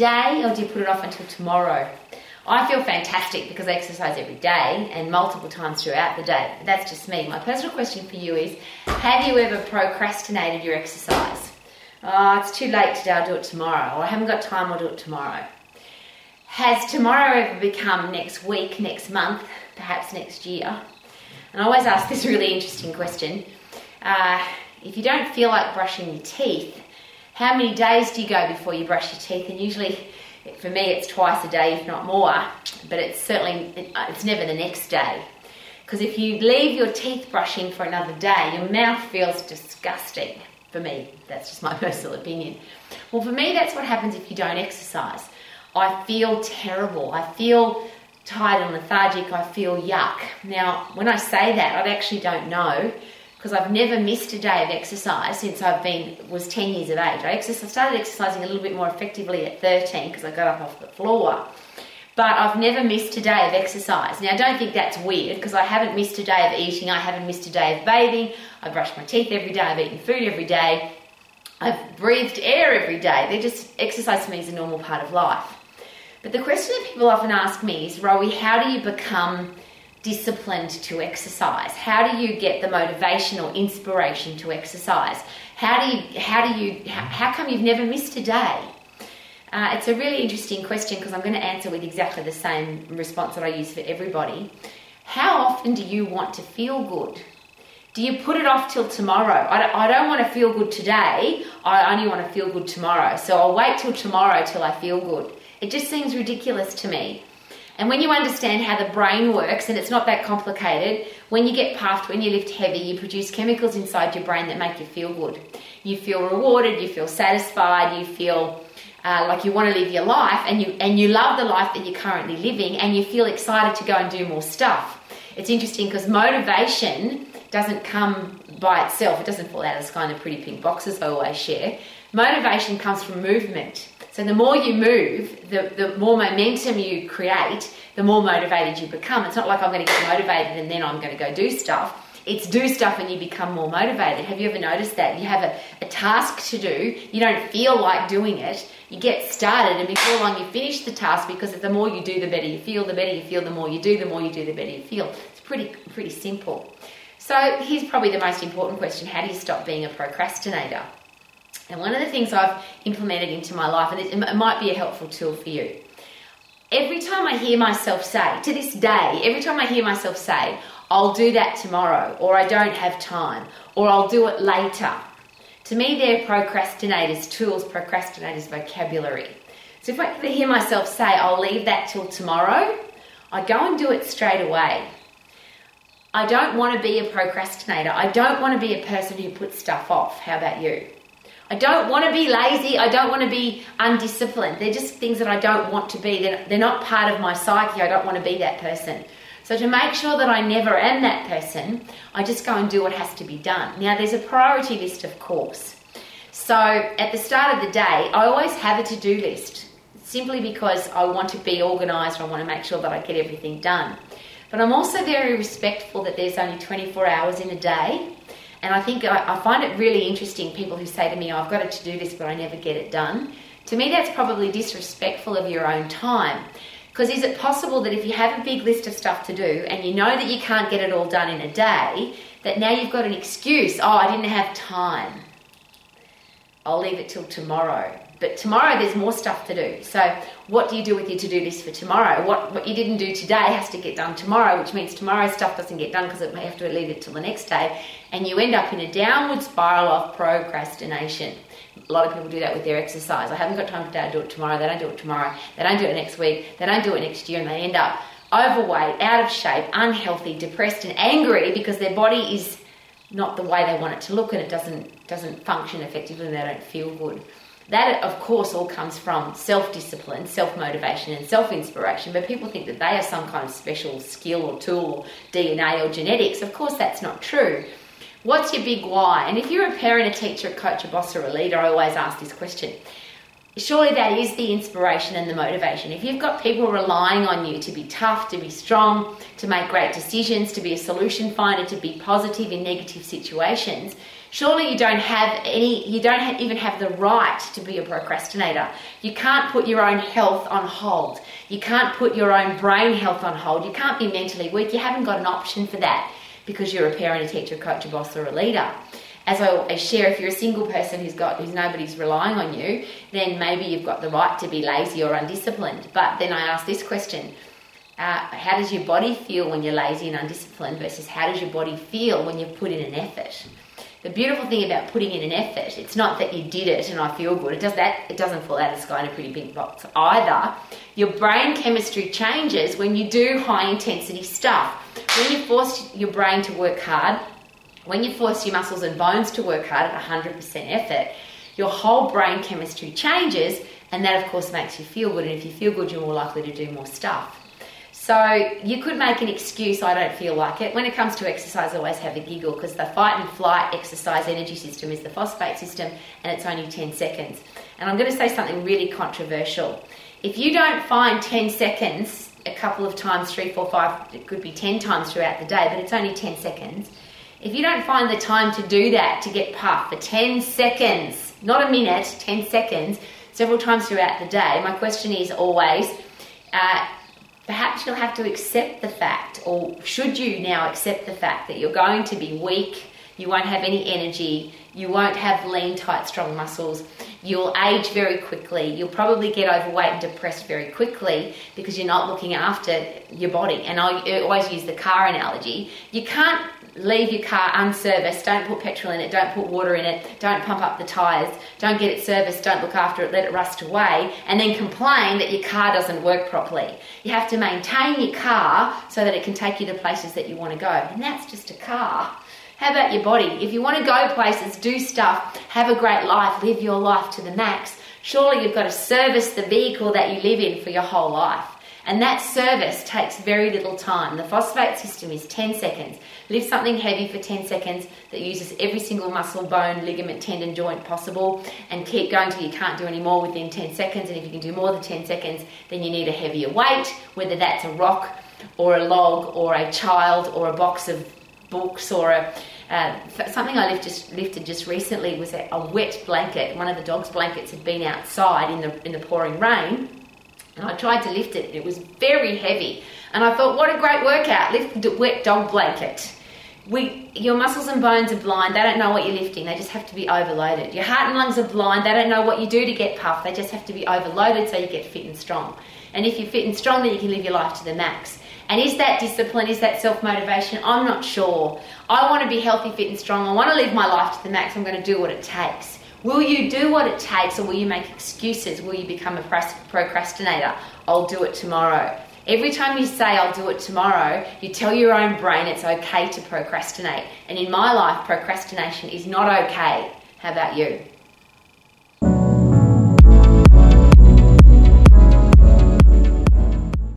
today or do you put it off until tomorrow? I feel fantastic because I exercise every day and multiple times throughout the day. That's just me. My personal question for you is Have you ever procrastinated your exercise? Oh, it's too late today, I'll do it tomorrow. Or I haven't got time, I'll do it tomorrow. Has tomorrow ever become next week, next month, perhaps next year? And I always ask this really interesting question. Uh, if you don't feel like brushing your teeth, how many days do you go before you brush your teeth? And usually for me it's twice a day if not more. But it's certainly it's never the next day. Because if you leave your teeth brushing for another day your mouth feels disgusting. For me that's just my personal opinion. Well for me that's what happens if you don't exercise. I feel terrible. I feel tired and lethargic. I feel yuck. Now when i say that i actually don't know because I've never missed a day of exercise since I've been was 10 years of age. I, exercise, I started exercising a little bit more effectively at 13 because I got up off the floor. But I've never missed a day of exercise. Now, I don't think that's weird because I haven't missed a day of eating. I haven't missed a day of bathing. I brush my teeth every day. I've eaten food every day. I've breathed air every day. They're just exercise to me is a normal part of life. But the question that people often ask me is, Rowie, how do you become disciplined to exercise? How do you get the motivation or inspiration to exercise? How do you, how do you, how, come you've never missed a day? Uh, it's a really interesting question because I'm going to answer with exactly the same response that I use for everybody. How often do you want to feel good? Do you put it off till tomorrow? I don't, I don't want to feel good today. I only want to feel good tomorrow. So I'll wait till tomorrow till I feel good. It just seems ridiculous to me. And when you understand how the brain works, and it's not that complicated, when you get puffed, when you lift heavy, you produce chemicals inside your brain that make you feel good. You feel rewarded, you feel satisfied, you feel uh, like you want to live your life, and you and you love the life that you're currently living, and you feel excited to go and do more stuff. It's interesting because motivation doesn't come by itself. It doesn't fall out of the sky in the pretty pink boxes I always share. Motivation comes from movement. So the more you move, the, the more momentum you create, the more motivated you become. It's not like I'm going to get motivated and then I'm going to go do stuff. It's do stuff and you become more motivated. Have you ever noticed that? You have a, a task to do, you don't feel like doing it, you get started, and before long you finish the task because the more you do, the better you feel. The better you feel, the more you do, the more you do, the better you feel. It's pretty, pretty simple. So here's probably the most important question How do you stop being a procrastinator? And one of the things I've implemented into my life, and it, might be a helpful tool for you. Every time I hear myself say, to this day, every time I hear myself say, I'll do that tomorrow, or I don't have time, or I'll do it later. To me, they're procrastinators' tools, procrastinators' vocabulary. So if I hear myself say, I'll leave that till tomorrow, I go and do it straight away. I don't want to be a procrastinator. I don't want to be a person who puts stuff off. How about you? I don't want to be lazy. I don't want to be undisciplined. They're just things that I don't want to be. They're, they're not part of my psyche. I don't want to be that person. So, to make sure that I never am that person, I just go and do what has to be done. Now, there's a priority list, of course. So, at the start of the day, I always have a to do list simply because I want to be organized. I want to make sure that I get everything done. But I'm also very respectful that there's only 24 hours in a day and I think I, I find it really interesting people who say to me, oh, I've got to do this, but I never get it done. To me, that's probably disrespectful of your own time. Because is it possible that if you have a big list of stuff to do and you know that you can't get it all done in a day, that now you've got an excuse, oh, I didn't have time. I'll leave it till tomorrow. But tomorrow there's more stuff to do. So what do you do with your to-do list for tomorrow? What what you didn't do today has to get done tomorrow, which means tomorrow's stuff doesn't get done because it may have to leave it till the next day, and you end up in a downward spiral of procrastination. A lot of people do that with their exercise. I haven't got time today. I do it tomorrow. They don't do it tomorrow. They don't do it next week. They don't do it next year, and they end up overweight, out of shape, unhealthy, depressed, and angry because their body is not the way they want it to look, and it doesn't doesn't function effectively, and they don't feel good. That, of course, all comes from self discipline, self motivation, and self inspiration. But people think that they are some kind of special skill or tool or DNA or genetics. Of course, that's not true. What's your big why? And if you're a parent, a teacher, a coach, a boss, or a leader, I always ask this question. Surely that is the inspiration and the motivation. If you've got people relying on you to be tough, to be strong, to make great decisions, to be a solution finder, to be positive in negative situations, Surely you don't have any, you don't even have the right to be a procrastinator. You can't put your own health on hold. You can't put your own brain health on hold. You can't be mentally weak. You haven't got an option for that because you're a parent, a teacher, a coach, a boss, or a leader. As I share, if you're a single person who's got who's nobody's relying on you, then maybe you've got the right to be lazy or undisciplined. But then I ask this question: uh, How does your body feel when you're lazy and undisciplined versus how does your body feel when you've put in an effort? The beautiful thing about putting in an effort, it's not that you did it and I feel good. It does that. It doesn't fall out of the sky in a pretty big box either. Your brain chemistry changes when you do high intensity stuff. When you force your brain to work hard, when you force your muscles and bones to work hard at 100% effort, your whole brain chemistry changes, and that of course makes you feel good. And if you feel good, you're more likely to do more stuff. So you could make an excuse, I don't feel like it. When it comes to exercise, I always have a giggle because the fight and flight exercise energy system is the phosphate system and it's only 10 seconds. And I'm going to say something really controversial. If you don't find 10 seconds a couple of times, three, four, five, it could be 10 times throughout the day, but it's only 10 seconds. If you don't find the time to do that, to get puffed for 10 seconds, not a minute, 10 seconds, several times throughout the day, my question is always, uh, perhaps you'll have to accept the fact, or should you now accept the fact that you're going to be weak, you won't have any energy, you won't have lean, tight, strong muscles, you'll age very quickly, you'll probably get overweight and depressed very quickly because you're not looking after your body. And I always use the car analogy. You can't leave your car unserviced, don't put petrol in it, don't put water in it, don't pump up the tyres, don't get it serviced, don't look after it, let it rust away, and then complain that your car doesn't work properly. You have to maintain your car so that it can take you to places that you want to go. And that's just a car. How about your body? If you want to go places, do stuff, have a great life, live your life to the max, surely you've got to service the vehicle that you live in for your whole life. And that service takes very little time. The phosphate system is 10 seconds. Lift something heavy for 10 seconds that uses every single muscle, bone, ligament, tendon, joint possible, and keep going till you can't do any more within 10 seconds. And if you can do more than 10 seconds, then you need a heavier weight, whether that's a rock or a log or a child or a box of books or a uh, something I lift just, lifted just recently was a, a, wet blanket. One of the dog's blankets had been outside in the in the pouring rain, and I tried to lift it. It was very heavy, and I thought, what a great workout! Lift the wet dog blanket we, your muscles and bones are blind. They don't know what you're lifting. They just have to be overloaded. Your heart and lungs are blind. They don't know what you do to get puffed. They just have to be overloaded so you get fit and strong. And if you're fit and strong, then you can live your life to the max. And is that discipline? Is that self motivation? I'm not sure. I want to be healthy, fit, and strong. I want to live my life to the max. I'm going to do what it takes. Will you do what it takes or will you make excuses? Will you become a procrastinator? I'll do it tomorrow. Every time you say, I'll do it tomorrow, you tell your own brain it's okay to procrastinate. And in my life, procrastination is not okay. How about you?